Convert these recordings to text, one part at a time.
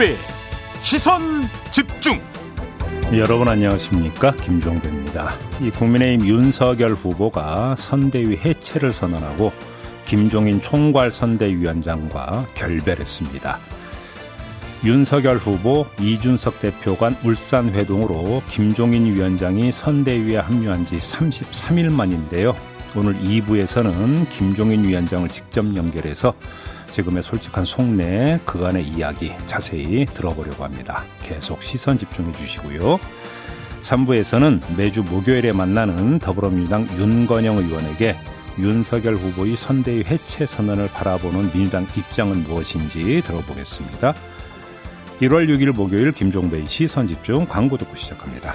김종배 시선 집중 여러분 안녕하십니까 김종배입니다. 이 국민의힘 윤석열 후보가 선대위 해체를 선언하고 김종인 총괄 선대위원장과 결별했습니다. 윤석열 후보, 이준석 대표 간 울산 회동으로 김종인 위원장이 선대위에 합류한 지 33일 만인데요. 오늘 2부에서는 김종인 위원장을 직접 연결해서 지금의 솔직한 속내 그간의 이야기 자세히 들어보려고 합니다. 계속 시선 집중해 주시고요. 3부에서는 매주 목요일에 만나는 더불어민주당 윤건영 의원에게 윤석열 후보의 선대위 해체 선언을 바라보는 민주당 입장은 무엇인지 들어보겠습니다. 1월 6일 목요일 김종배의 시선 집중 광고 듣고 시작합니다.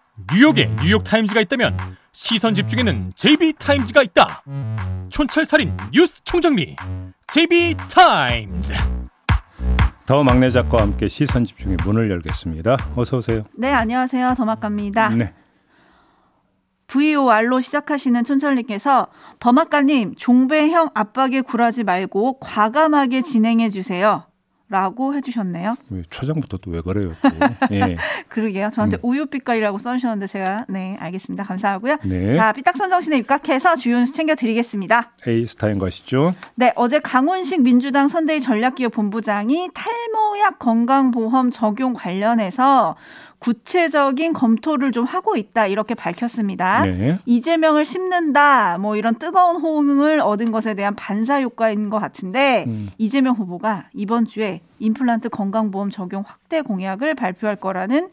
뉴욕에 뉴욕 타임즈가 있다면 시선 집중에는 JB타임즈가 있다 촌철살인 뉴스 총정리 JB타임즈 더 막내 작가와 함께 시선 집중의 문을 열겠습니다. 어서 오세요. 네, 안녕하세요. 더 막가입니다. 네. VOR로 시작하시는 촌철님께서 더막가님 종배형 압박에 굴하지 말고 과감하게 진행해 주세요. 라고 해주셨네요. 왜 초장부터 또 왜 그래요? 또. 예. 그러게요. 저한테 음. 우유 빛깔이라고 써주셨는데 제가 네 알겠습니다. 감사하고요. 네. 자 삐딱선 정신에 입각해서 주요 챙겨드리겠습니다. A 스타인 것이죠. 네 어제 강훈식 민주당 선대위 전략기획 본부장이 탈모약 건강보험 적용 관련해서 구체적인 검토를 좀 하고 있다 이렇게 밝혔습니다. 네. 이재명을 씹는다 뭐 이런 뜨거운 호응을 얻은 것에 대한 반사 효과인 것 같은데 음. 이재명 후보가 이번 주에 임플란트 건강보험 적용 확대 공약을 발표할 거라는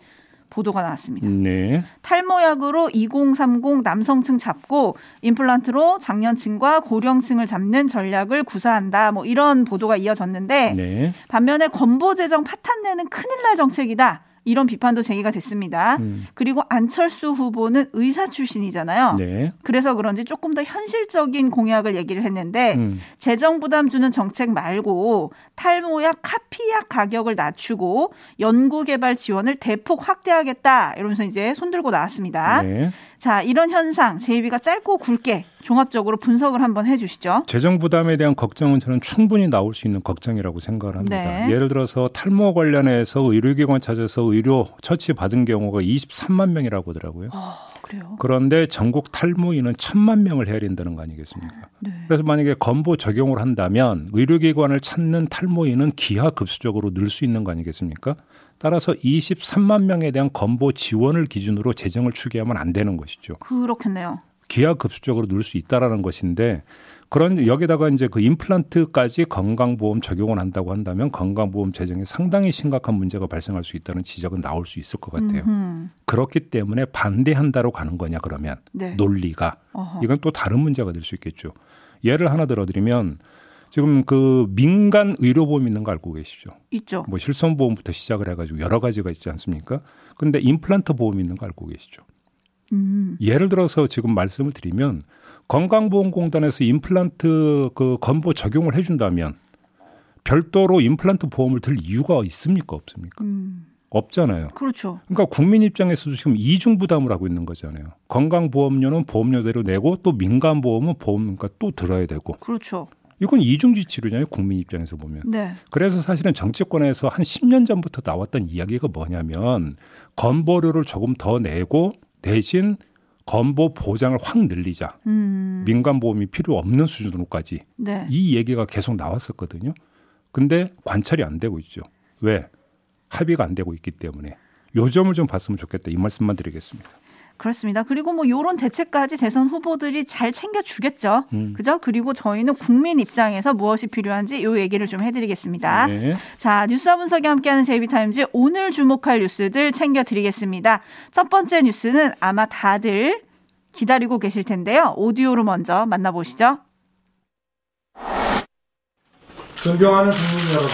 보도가 나왔습니다. 네. 탈모약으로 2030 남성층 잡고 임플란트로 장년층과 고령층을 잡는 전략을 구사한다. 뭐 이런 보도가 이어졌는데 네. 반면에 건보 재정 파탄 내는 큰일 날 정책이다. 이런 비판도 제기가 됐습니다. 음. 그리고 안철수 후보는 의사 출신이잖아요. 네. 그래서 그런지 조금 더 현실적인 공약을 얘기를 했는데 음. 재정 부담 주는 정책 말고 탈모약 카피약 가격을 낮추고 연구 개발 지원을 대폭 확대하겠다 이러면서 이제 손들고 나왔습니다. 네. 자, 이런 현상 제이비가 짧고 굵게 종합적으로 분석을 한번 해 주시죠. 재정 부담에 대한 걱정은 저는 충분히 나올 수 있는 걱정이라고 생각을 합니다. 네. 예를 들어서 탈모 관련해서 의료기관 찾아서 의료 처치 받은 경우가 23만 명이라고 하더라고요. 어, 그래요. 그런데 전국 탈모인은 천만 명을 된다는 거 아니겠습니까? 네. 그래서 만약에 건보 적용을 한다면 의료기관을 찾는 탈모인은 기하급수적으로 늘 수 있는 거 아니겠습니까? 따라서 23만 명에 대한 건보 지원을 기준으로 재정을 추계하면 안 되는 것이죠. 그렇겠네요. 기하급수적으로 늘 수 있다라는 것인데 그런 여기다가 이제 그 임플란트까지 건강보험 적용을 한다고 한다면 건강보험 재정에 상당히 심각한 문제가 발생할 수 있다는 지적은 나올 수 있을 것 같아요. 음흠. 그렇기 때문에 반대한다로 가는 거냐 그러면 네. 논리가 어허. 이건 또 다른 문제가 될 수 있겠죠. 예를 하나 들어드리면 지금 그 민간 의료보험 있는 거 알고 계시죠? 있죠. 뭐 실손보험부터 시작을 해가지고 여러 가지가 있지 않습니까? 근데 임플란트 보험 있는 거 알고 계시죠? 음. 예를 들어서 지금 말씀을 드리면 건강보험공단에서 임플란트 그 건보 적용을 해준다면 별도로 임플란트 보험을 들 이유가 있습니까 없습니까? 음. 없잖아요. 그렇죠. 그러니까 국민 입장에서도 지금 이중 부담을 하고 있는 거잖아요. 건강보험료는 보험료대로 내고 또 민간보험은 보험가 또 들어야 되고 그렇죠. 이건 이중지치료잖아요. 국민 입장에서 보면. 네. 그래서 사실은 정치권에서 한 10년 전부터 나왔던 이야기가 뭐냐면 건보료를 조금 더 내고 대신 건보 보장을 확 늘리자. 음. 민간 보험이 필요 없는 수준으로까지 네. 이 얘기가 계속 나왔었거든요. 근데 관찰이 안 되고 있죠. 왜? 합의가 안 되고 있기 때문에 요 점을 좀 봤으면 좋겠다 이 말씀만 드리겠습니다. 그렇습니다. 그리고 뭐 요런 대책까지 대선 후보들이 잘 챙겨주겠죠. 음. 그죠? 그리고 저희는 국민 입장에서 무엇이 필요한지 요 얘기를 좀 해드리겠습니다. 네. 자, 뉴스와 분석이 함께하는 제이비타임즈 오늘 주목할 뉴스들 챙겨드리겠습니다. 첫 번째 뉴스는 아마 다들 기다리고 계실 텐데요. 오디오로 먼저 만나보시죠. 존경하는 국민 여러분,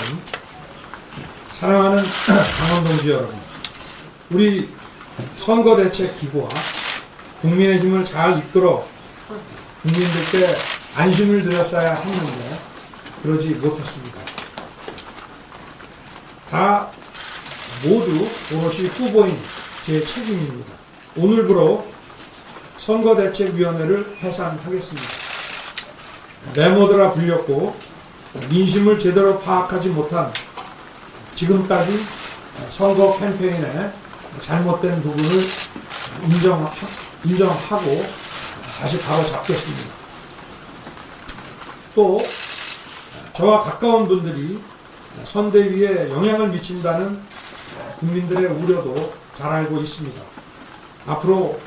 사랑하는 강원 동지 여러분, 우리 선거대책 기구와 국민의 힘을 잘 이끌어 국민들께 안심을 드렸어야 했는데 그러지 못했습니다. 다 모두 오롯이 후보인 제 책임입니다. 오늘부로 선거대책위원회를 해산하겠습니다. 메모드라 불렸고 민심을 제대로 파악하지 못한 지금까지 선거 캠페인에 잘못된 부분을 인정하, 인정하고 다시 바로 잡겠습니다. 또 저와 가까운 분들이 선대위에 영향을 미친다는 국민들의 우려도 잘 알고 있습니다. 앞으로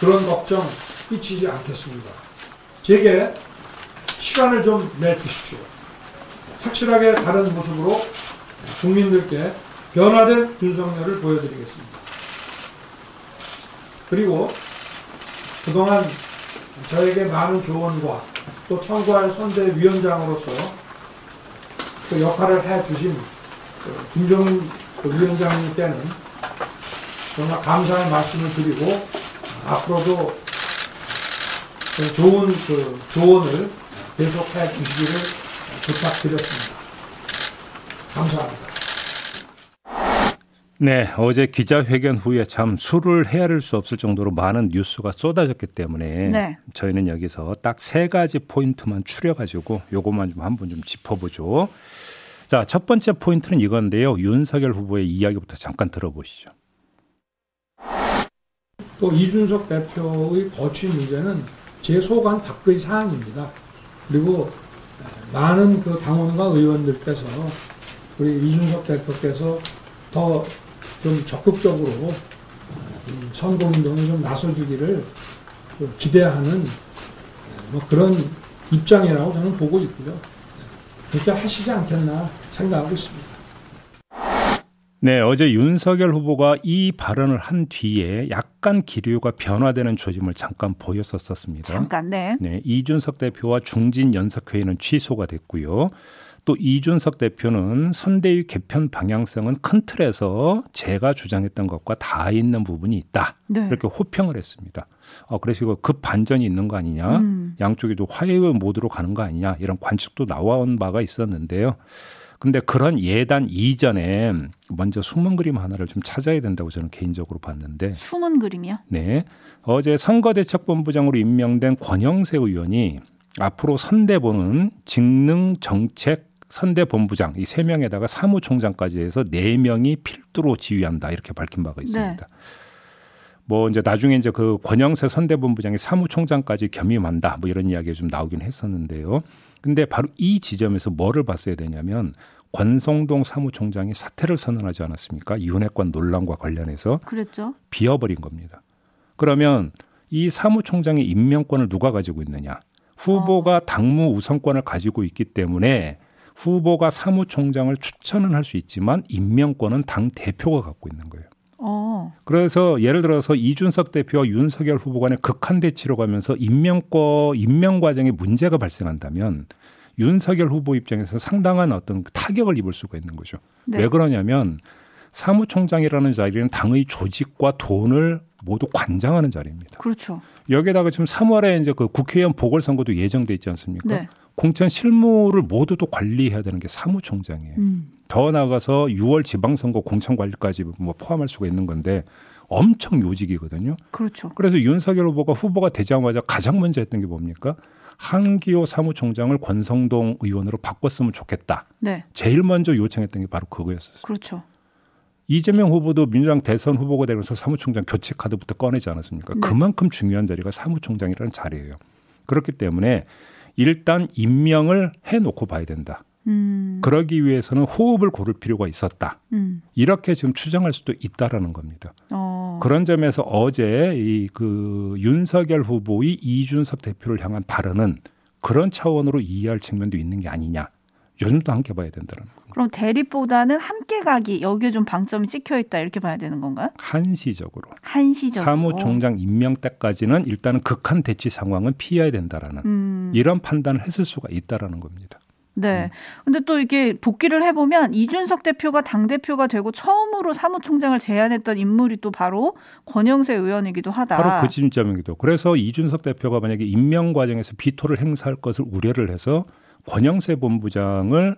그런 걱정 끼치지 않겠습니다. 제게 시간을 좀 내주십시오. 확실하게 다른 모습으로 국민들께 변화된 윤석열을 보여드리겠습니다. 그리고 그동안 저에게 많은 조언과 또 청구할 선대위원장으로서 그 역할을 해주신 그 김종인 그 위원장님께는 정말 감사의 말씀을 드리고 앞으로도 그 좋은 그 조언을 계속해 주시기를 부탁드렸습니다. 감사합니다. 네, 어제 기자회견 후에 참 술을 헤아릴 수 없을 정도로 많은 뉴스가 쏟아졌기 때문에 네. 저희는 여기서 딱 세 가지 포인트만 추려가지고 요것만 좀 한번 좀 짚어보죠. 자, 첫 번째 포인트는 이건데요. 윤석열 후보의 이야기부터 잠깐 들어보시죠. 또 이준석 대표의 거취 문제는 제 소관 밖의 사항입니다. 그리고 많은 그 당원과 의원들께서 우리 이준석 대표께서 더 좀 적극적으로 선거운동에 좀 나서주기를 기대하는 뭐 그런 입장이라고 저는 보고 있고요. 그렇게 하시지 않겠나 생각하고 있습니다. 네, 어제 윤석열 후보가 이 발언을 한 뒤에 약간 기류가 변화되는 조짐을 잠깐 보였었습니다. 잠깐, 네. 네, 이준석 대표와 중진 연석회의는 취소가 됐고요. 또 이준석 대표는 선대위 개편 방향성은 큰 틀에서 제가 주장했던 것과 다 있는 부분이 있다. 네. 이렇게 호평을 했습니다. 어, 그래서 급 반전이 있는 거 아니냐. 음. 양쪽이 도 화해의 모드로 가는 거 아니냐. 이런 관측도 나와온 바가 있었는데요. 근데 그런 예단 이전에 먼저 숨은 그림 하나를 좀 찾아야 된다고 저는 개인적으로 봤는데 숨은 그림이요? 네. 어제 선거대책본부장으로 임명된 권영세 의원이 앞으로 선대본은 직능 정책 선대 본부장 이 세 명에다가 사무총장까지 해서 네 명이 필두로 지휘한다 이렇게 밝힌 바가 있습니다. 네. 뭐 이제 나중에 이제 그 권영세 선대본부장이 사무총장까지 겸임한다 뭐 이런 이야기가 좀 나오긴 했었는데요. 근데 바로 이 지점에서 뭐를 봤어야 되냐면 권성동 사무총장이 사퇴를 선언하지 않았습니까? 윤핵관 논란과 관련해서 그랬죠. 비어버린 겁니다. 그러면 이 사무총장의 임명권을 누가 가지고 있느냐? 후보가 당무 우선권을 가지고 있기 때문에 후보가 사무총장을 추천은 할 수 있지만 임명권은 당 대표가 갖고 있는 거예요. 어. 그래서 예를 들어서 이준석 대표와 윤석열 후보 간의 극한 대치로 가면서 임명권 임명 과정에 문제가 발생한다면 윤석열 후보 입장에서 상당한 어떤 타격을 입을 수가 있는 거죠. 네. 왜 그러냐면 사무총장이라는 자리는 당의 조직과 돈을 모두 관장하는 자리입니다. 그렇죠. 여기에다가 지금 3월에 이제 그 국회의원 보궐선거도 예정돼 있지 않습니까? 네. 공천 실무를 모두 또 관리해야 되는 게 사무총장이에요. 음. 더 나가서 6월 지방선거 공천 관리까지 뭐 포함할 수가 있는 건데 엄청 요직이거든요. 그렇죠. 그래서 윤석열 후보가 후보가 되자마자 가장 먼저 했던 게 뭡니까? 한기호 사무총장을 권성동 의원으로 바꿨으면 좋겠다. 네. 제일 먼저 요청했던 게 바로 그거였었어요. 그렇죠. 이재명 후보도 민주당 대선 후보가 되면서 사무총장 교체 카드부터 꺼내지 않았습니까? 네. 그만큼 중요한 자리가 사무총장이라는 자리예요. 그렇기 때문에 일단 임명을 해놓고 봐야 된다. 음. 그러기 위해서는 호흡을 고를 필요가 있었다. 음. 이렇게 지금 추정할 수도 있다라는 겁니다. 어. 그런 점에서 어제 이 그 윤석열 후보의 이준석 대표를 향한 발언은 그런 차원으로 이해할 측면도 있는 게 아니냐. 요즘도 함께 봐야 된다는. 그럼 대립보다는 함께 가기 여기에 좀 방점이 찍혀 있다 이렇게 봐야 되는 건가요? 한시적으로 한시적으로. 사무총장 임명 때까지는 일단은 극한 대치 상황은 피해야 된다라는 음. 이런 판단을 했을 수가 있다라는 겁니다. 네. 근데 또 이게 복귀를 해보면 이준석 대표가 당대표가 되고 처음으로 사무총장을 제안했던 인물이 또 바로 권영세 의원이기도 하다. 바로 그 지점이기도. 그래서 이준석 대표가 만약에 임명 과정에서 비토를 행사할 것을 우려를 해서 권영세 본부장을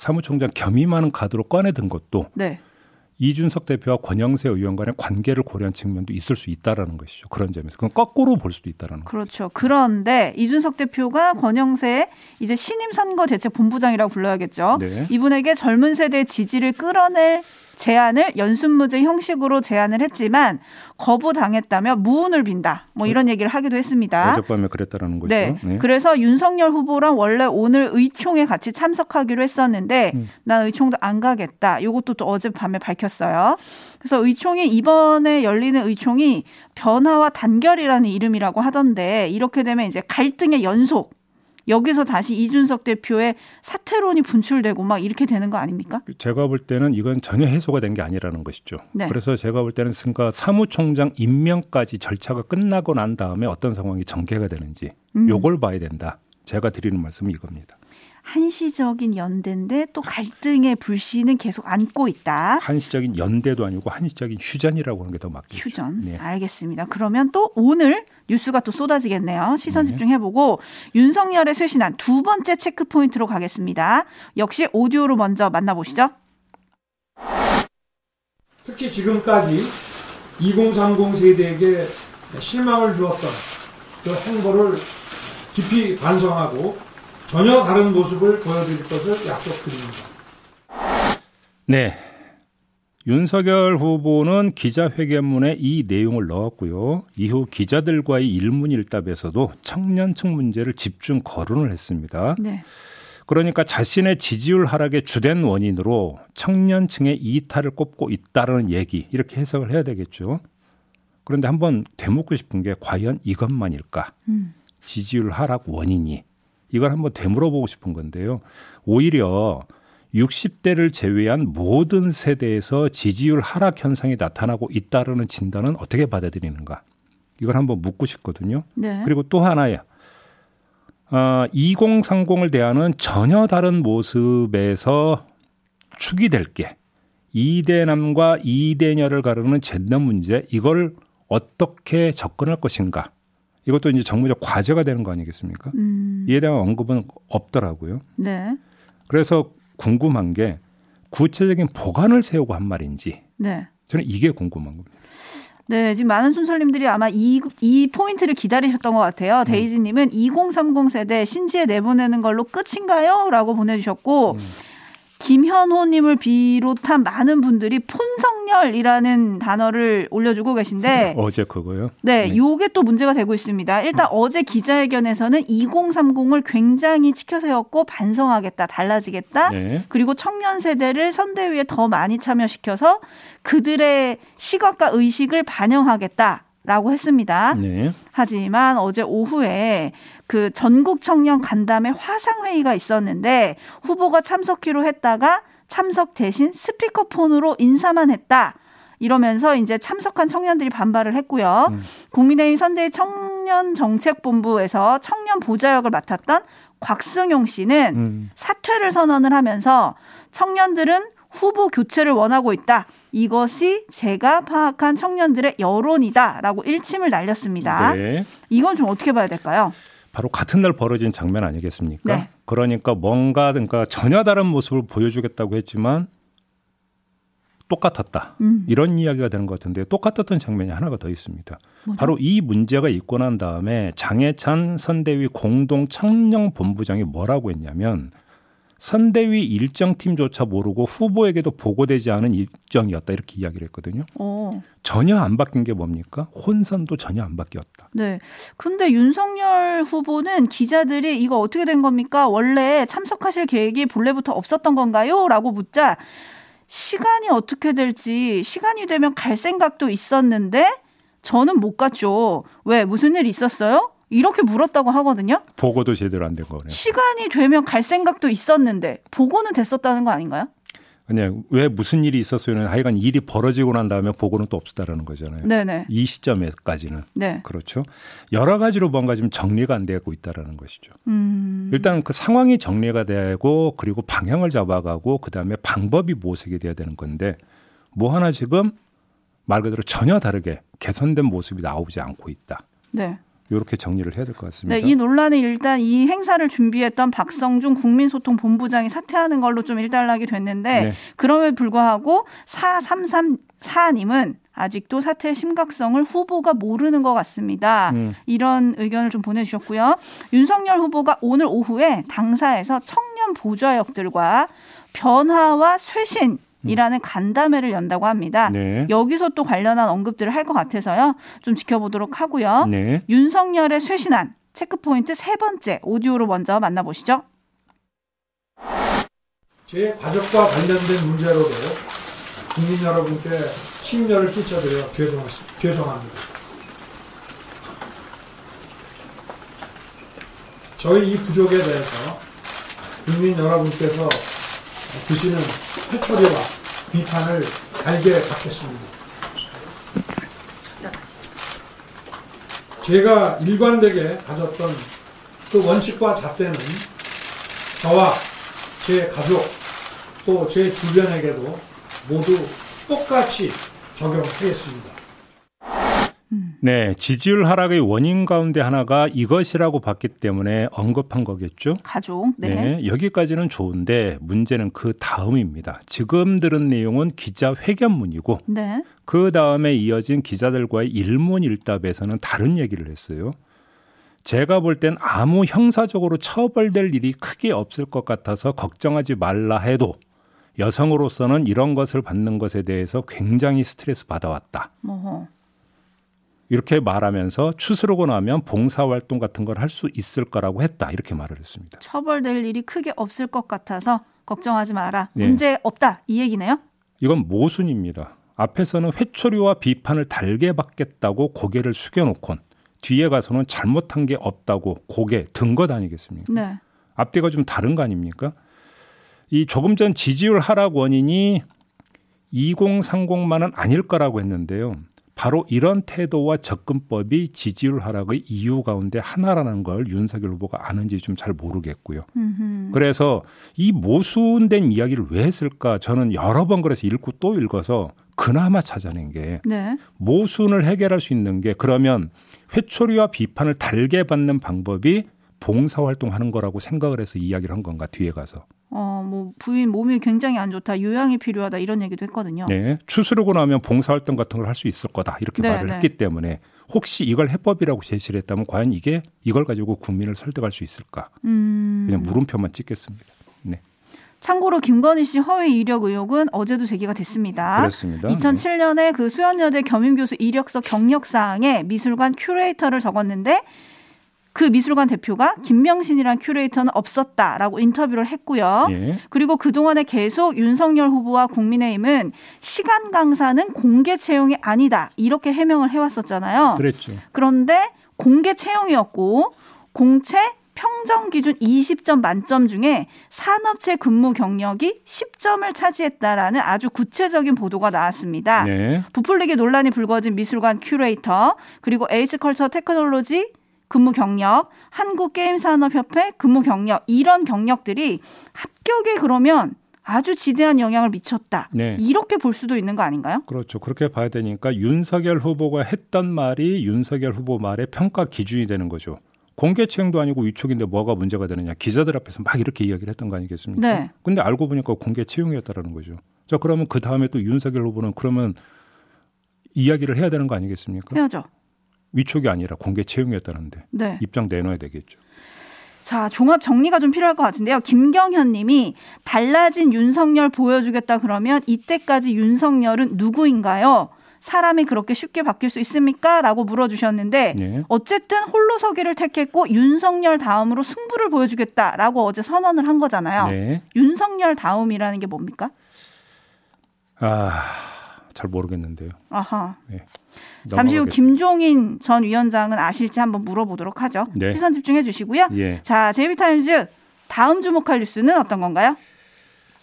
사무총장 겸임하는 카드로 꺼내든 것도 네. 이준석 대표와 권영세 의원 간의 관계를 고려한 측면도 있을 수 있다라는 것이죠. 그런 점에서 그건 거꾸로 볼 수도 있다라는 거. 그렇죠. 그런데 이준석 대표가 권영세 이제 신임 선거 대책 본부장이라고 불러야겠죠. 네. 이분에게 젊은 세대의 지지를 끌어낼 제안을 연순무제 형식으로 제안을 했지만 거부당했다며 무운을 빈다. 뭐 이런 얘기를 하기도 했습니다. 어젯밤에 그랬다라는 거죠. 네. 그래서 윤석열 후보랑 원래 오늘 의총에 같이 참석하기로 했었는데 음. 난 의총도 안 가겠다. 이것도 또 어젯밤에 밝혔어요. 그래서 의총이 이번에 열리는 의총이 변화와 단결이라는 이름이라고 하던데 이렇게 되면 이제 갈등의 연속 여기서 다시 이준석 대표의 사퇴론이 분출되고 막 이렇게 되는 거 아닙니까? 제가 볼 때는 이건 전혀 해소가 된 게 아니라는 것이죠. 네. 그래서 제가 볼 때는 그러니까 사무총장 임명까지 절차가 끝나고 난 다음에 어떤 상황이 전개가 되는지 음. 요걸 봐야 된다. 제가 드리는 말씀은 이겁니다. 한시적인 연대인데 또 갈등의 불씨는 계속 안고 있다. 한시적인 연대도 아니고 한시적인 휴전이라고 하는 게 더 맞겠죠. 휴전. 네. 알겠습니다. 그러면 또 오늘 뉴스가 또 쏟아지겠네요. 시선 네. 집중해보고 윤석열의 쇄신안 두 번째 체크 포인트로 가겠습니다. 역시 오디오로 먼저 만나보시죠. 특히 지금까지 2030 세대에게 실망을 주었던 그 행보를 깊이 반성하고 전혀 다른 모습을 보여드릴 것을 약속드립니다. 네. 윤석열 후보는 기자회견문에 이 내용을 넣었고요. 이후 기자들과의 일문일답에서도 청년층 문제를 집중 거론을 했습니다. 네. 그러니까 자신의 지지율 하락의 주된 원인으로 청년층의 이탈을 꼽고 있다는 얘기 이렇게 해석을 해야 되겠죠. 그런데 한번 되묻고 싶은 게 과연 이것만일까? 음. 지지율 하락 원인이 이걸 한번 되물어보고 싶은 건데요. 오히려 60대를 제외한 모든 세대에서 지지율 하락 현상이 나타나고 있다라는 진단은 어떻게 받아들이는가? 이걸 한번 묻고 싶거든요. 네. 그리고 또 하나야. 어, 2030을 대하는 전혀 다른 모습에서 축이 될 게 이대남과 이대녀를 가르는 젠더 문제 이걸 어떻게 접근할 것인가 이것도 이제 정무적 과제가 되는 거 아니겠습니까? 음, 이에 대한 언급은 없더라고요. 네. 그래서 궁금한 게 구체적인 보관을 세우고 한 말인지 네. 저는 이게 궁금한 겁니다. 네, 지금 많은 순설님들이 아마 이, 이 포인트를 기다리셨던 것 같아요. 데이지님은 2030 세대 신지에 내보내는 걸로 끝인가요? 라고 보내주셨고, 김현호님을 비롯한 많은 분들이 폰성 열이라는 단어를 올려주고 계신데, 어제 그거요. 네, 요게 또 문제가 되고 있습니다. 일단 어제 기자회견에서는 2030을 굉장히 치켜세웠고 반성하겠다, 달라지겠다. 네. 그리고 청년 세대를 선대위에 더 많이 참여시켜서 그들의 시각과 의식을 반영하겠다 라고 했습니다. 네. 하지만 어제 오후에 그 전국 청년 간담회 화상 회의가 있었는데 후보가 참석키로 했다가 참석 대신 스피커폰으로 인사만 했다. 이러면서 이제 참석한 청년들이 반발을 했고요. 음. 국민의힘 선대위 청년정책본부에서 청년 보좌역을 맡았던 곽승용 씨는 음. 사퇴를 선언을 하면서 청년들은 후보 교체를 원하고 있다. 이것이 제가 파악한 청년들의 여론이다라고 일침을 날렸습니다. 네. 이건 좀 어떻게 봐야 될까요? 바로 같은 날 벌어진 장면 아니겠습니까? 네. 그러니까 뭔가 그러니까 전혀 다른 모습을 보여주겠다고 했지만 똑같았다. 음. 이런 이야기가 되는 것 같은데 똑같았던 장면이 하나가 더 있습니다. 뭐죠? 바로 이 문제가 있고 난 다음에 장해찬 선대위 공동 청년 본부장이 뭐라고 했냐면 선대위 일정팀조차 모르고 후보에게도 보고되지 않은 일정이었다 이렇게 이야기를 했거든요. 어. 전혀 안 바뀐 게 뭡니까? 혼선도 전혀 안 바뀌었다. 네. 근데 윤석열 후보는 기자들이 이거 어떻게 된 겁니까? 원래 참석하실 계획이 본래부터 없었던 건가요? 라고 묻자 시간이 어떻게 될지 시간이 되면 갈 생각도 있었는데 저는 못 갔죠. 왜? 무슨 일 있었어요? 이렇게 물었다고 하거든요. 보고도 제대로 안 된 거네요. 시간이 되면 갈 생각도 있었는데 보고는 됐었다는 거 아닌가요? 아니 왜 무슨 일이 있었어요는 하여간 일이 벌어지고 난 다음에 보고는 또 없었다라는 거잖아요. 네네. 이 시점에까지는 네. 그렇죠. 여러 가지로 뭔가 좀 정리가 안 되고 있다라는 것이죠. 음. 일단 그 상황이 정리가 되고 그리고 방향을 잡아가고 그 다음에 방법이 모색이 돼야 되는 건데 뭐 하나 지금 말 그대로 전혀 다르게 개선된 모습이 나오지 않고 있다. 네. 이렇게 정리를 해야 될 것 같습니다. 네, 이 논란은 일단 이 행사를 준비했던 박성중 국민소통 본부장이 사퇴하는 걸로 좀 일단락이 됐는데 네. 그럼에도 불구하고 4334님은 아직도 사태의 심각성을 후보가 모르는 것 같습니다. 음. 이런 의견을 좀 보내주셨고요. 윤석열 후보가 오늘 오후에 당사에서 청년 보좌역들과 변화와 쇄신 이라는 간담회를 연다고 합니다. 네. 여기서 또 관련한 언급들을 할 것 같아서요. 좀 지켜보도록 하고요. 네. 윤석열의 쇄신안 체크포인트 세 번째 오디오로 먼저 만나보시죠. 제 가족과 관련된 문제로도 국민 여러분께 심려를 끼쳐드려 죄송했습니다. 죄송합니다. 저희 이 부족에 대해서 국민 여러분께서 드시는 회초리와 비판을 달게 받겠습니다. 제가 일관되게 가졌던 그 원칙과 잣대는 저와 제 가족 또 제 주변에게도 모두 똑같이 적용하겠습니다. 네. 지지율 하락의 원인 가운데 하나가 이것이라고 봤기 때문에 언급한 거겠죠. 가족. 네. 네. 여기까지는 좋은데 문제는 그 다음입니다. 지금 들은 내용은 기자 회견문이고 네. 그 다음에 이어진 기자들과의 일문일답에서는 다른 얘기를 했어요. 제가 볼 땐 아무 형사적으로 처벌될 일이 크게 없을 것 같아서 걱정하지 말라 해도 여성으로서는 이런 것을 받는 것에 대해서 굉장히 스트레스 받아왔다. 뭐 이렇게 말하면서 추스르고 나면 봉사활동 같은 걸 할 수 있을 거라고 했다. 이렇게 말을 했습니다. 처벌될 일이 크게 없을 것 같아서 걱정하지 마라. 네. 문제 없다. 이 얘기네요. 이건 모순입니다. 앞에서는 회초리와 비판을 달게 받겠다고 고개를 숙여놓곤 뒤에 가서는 잘못한 게 없다고 고개 든 것 아니겠습니까? 네. 앞뒤가 좀 다른 거 아닙니까? 이 조금 전 지지율 하락 원인이 2030만은 아닐 거라고 했는데요. 바로 이런 태도와 접근법이 지지율 하락의 이유 가운데 하나라는 걸 윤석열 후보가 아는지 좀 잘 모르겠고요. 음흠. 그래서 이 모순된 이야기를 왜 했을까? 저는 여러 번 그래서 읽고 또 읽어서 그나마 찾아낸 게 네. 모순을 해결할 수 있는 게 그러면 회초리와 비판을 달게 받는 방법이 봉사활동하는 거라고 생각을 해서 이야기를 한 건가 뒤에 가서 어, 뭐 부인 몸이 굉장히 안 좋다. 요양이 필요하다. 이런 얘기도 했거든요. 네 추스르고 나면 봉사활동 같은 걸 할 수 있을 거다 이렇게 네, 말을 네. 했기 때문에 혹시 이걸 해법이라고 제시를 했다면 과연 이게 이걸 가지고 국민을 설득할 수 있을까 음. 그냥 물음표만 찍겠습니다. 네 참고로 김건희 씨 허위 이력 의혹은 어제도 제기가 됐습니다. 그렇습니다. 네. 2007년에 그 수원여대 겸임교수 이력서 경력 사항에 미술관 큐레이터를 적었는데 그 미술관 대표가 김명신이란 큐레이터는 없었다라고 인터뷰를 했고요. 예. 그리고 그동안에 계속 윤석열 후보와 국민의힘은 시간 강사는 공개 채용이 아니다. 이렇게 해명을 해왔었잖아요. 그랬죠. 그런데 공개 채용이었고 공채 평정 기준 20점 만점 중에 산업체 근무 경력이 10점을 차지했다라는 아주 구체적인 보도가 나왔습니다. 네. 부풀리기 논란이 불거진 미술관 큐레이터 그리고 에이스컬처 테크놀로지 근무 경력, 한국게임산업협회 근무 경력 이런 경력들이 합격에 그러면 아주 지대한 영향을 미쳤다. 네. 이렇게 볼 수도 있는 거 아닌가요? 그렇죠. 그렇게 봐야 되니까 윤석열 후보가 했던 말이 윤석열 후보 말의 평가 기준이 되는 거죠. 공개 채용도 아니고 위촉인데 뭐가 문제가 되느냐. 기자들 앞에서 막 이렇게 이야기를 했던 거 아니겠습니까? 네. 근데 알고 보니까 공개 채용이었다라는 거죠. 자, 그러면 그 다음에 또 윤석열 후보는 그러면 이야기를 해야 되는 거 아니겠습니까? 해야죠. 위촉이 아니라 공개 채용이었다는데 네. 입장 내놔야 되겠죠. 자, 종합 정리가 좀 필요할 것 같은데요. 김경현 님이 달라진 윤석열 보여주겠다 그러면 이때까지 윤석열은 누구인가요? 사람이 그렇게 쉽게 바뀔 수 있습니까? 라고 물어주셨는데 네. 어쨌든 홀로서기를 택했고 윤석열 다음으로 승부를 보여주겠다라고 어제 선언을 한 거잖아요. 네. 윤석열 다음이라는 게 뭡니까? 아, 잘 모르겠는데요. 아하. 네. 잠시 후. 김종인 전 위원장은 아실지 한번 물어보도록 하죠. 네. 시선 집중해 주시고요. 예. 자, 제이비타임즈 다음 주목할 뉴스는 어떤 건가요?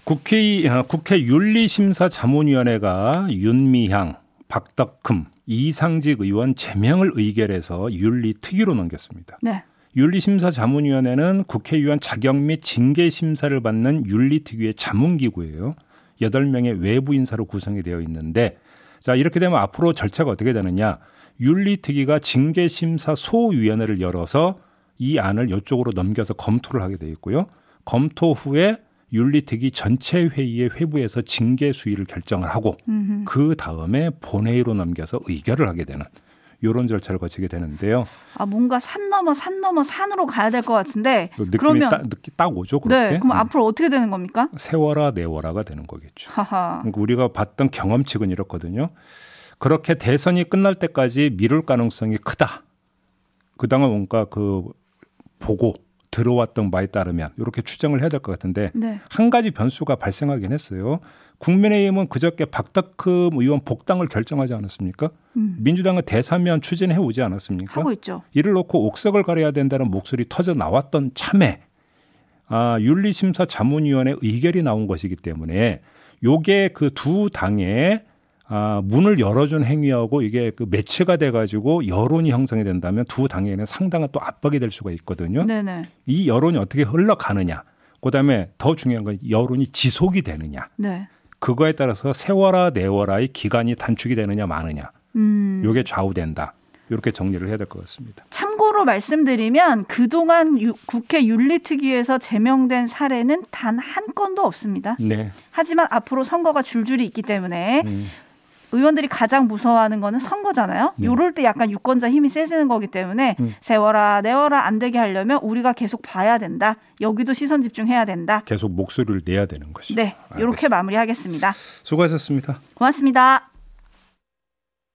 국회 어, 국회 윤리심사 자문위원회가 윤미향, 박덕흠, 이상직 의원 제명을 의결해서 윤리 특위로 넘겼습니다. 네. 윤리심사 자문위원회는 국회의원 자격 및 징계 심사를 받는 윤리특위의 자문기구예요. 여덟 명의 외부 인사로 구성이 되어 있는데 자 이렇게 되면 앞으로 절차가 어떻게 되느냐 윤리특위가 징계심사 소위원회를 열어서 이 안을 이쪽으로 넘겨서 검토를 하게 돼 있고요. 검토 후에 윤리특위 전체 회의의 회부에서 징계 수위를 결정을 하고. 그 다음에 본회의로 넘겨서 의결을 하게 되는 이런 절차를 거치게 되는데요. 아 뭔가 산 넘어 산 넘어 산으로 가야 될 것 같은데 그 그러면 딱, 느낌 딱 오죠. 그렇게. 네 그럼 음. 앞으로 어떻게 되는 겁니까? 세워라 내워라가 되는 거겠죠. 하하 그러니까 우리가 봤던 경험칙은 이렇거든요. 그렇게 대선이 끝날 때까지 미룰 가능성이 크다. 그다음에 뭔가 그 보고 들어왔던 바에 따르면 이렇게 추정을 해야 될 것 같은데 네 한 가지 변수가 발생하긴 했어요. 국민의힘은 그저께 박덕흠 의원 복당을 결정하지 않았습니까? 음. 민주당은 대사면 추진해 오지 않았습니까? 하고 있죠. 이를 놓고 옥석을 가려야 된다는 목소리 터져 나왔던 참에 아, 윤리심사 자문위원회 의결이 나온 것이기 때문에 요게 그 두 당의 아, 문을 열어준 행위하고 이게 그 매치가 돼가지고 여론이 형성이 된다면 두 당에는 상당한 또 압박이 될 수가 있거든요. 네네 이 여론이 어떻게 흘러가느냐. 그 다음에 더 중요한 건 여론이 지속이 되느냐. 네. 그거에 따라서 세워라 내워라의 기간이 단축이 되느냐 마느냐. 음. 요게 좌우된다. 이렇게 정리를 해야 될 것 같습니다. 참고로 말씀드리면 그동안 유- 국회 윤리특위에서 제명된 사례는 단 한 건도 없습니다. 네. 하지만 앞으로 선거가 줄줄이 있기 때문에 음. 의원들이 가장 무서워하는 거는 선거잖아요. 네. 요럴 때 약간 유권자 힘이 세지는 거기 때문에 음. 세워라 내워라 안 되게 하려면 우리가 계속 봐야 된다. 여기도 시선 집중해야 된다. 계속 목소리를 내야 되는 것이죠. 네, 이렇게 마무리하겠습니다. 수고하셨습니다. 고맙습니다.